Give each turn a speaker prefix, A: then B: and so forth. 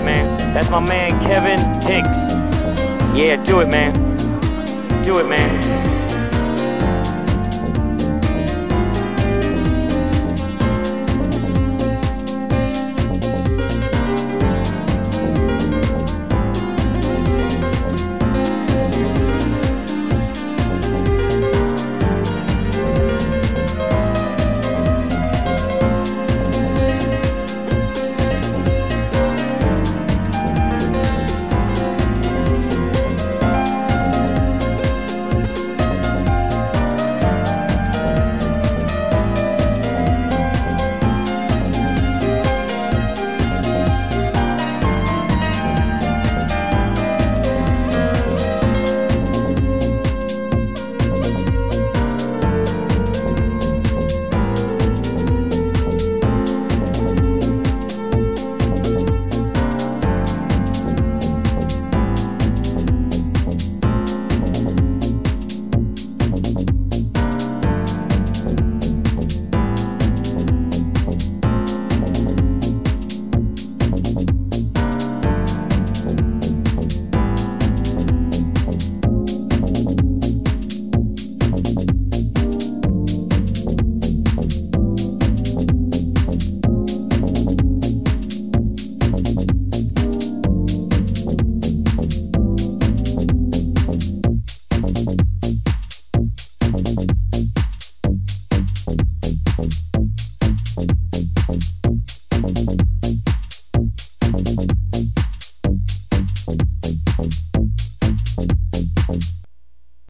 A: it, man. That's my man, Kevin Hicks. Yeah, do it, man. Do it, man.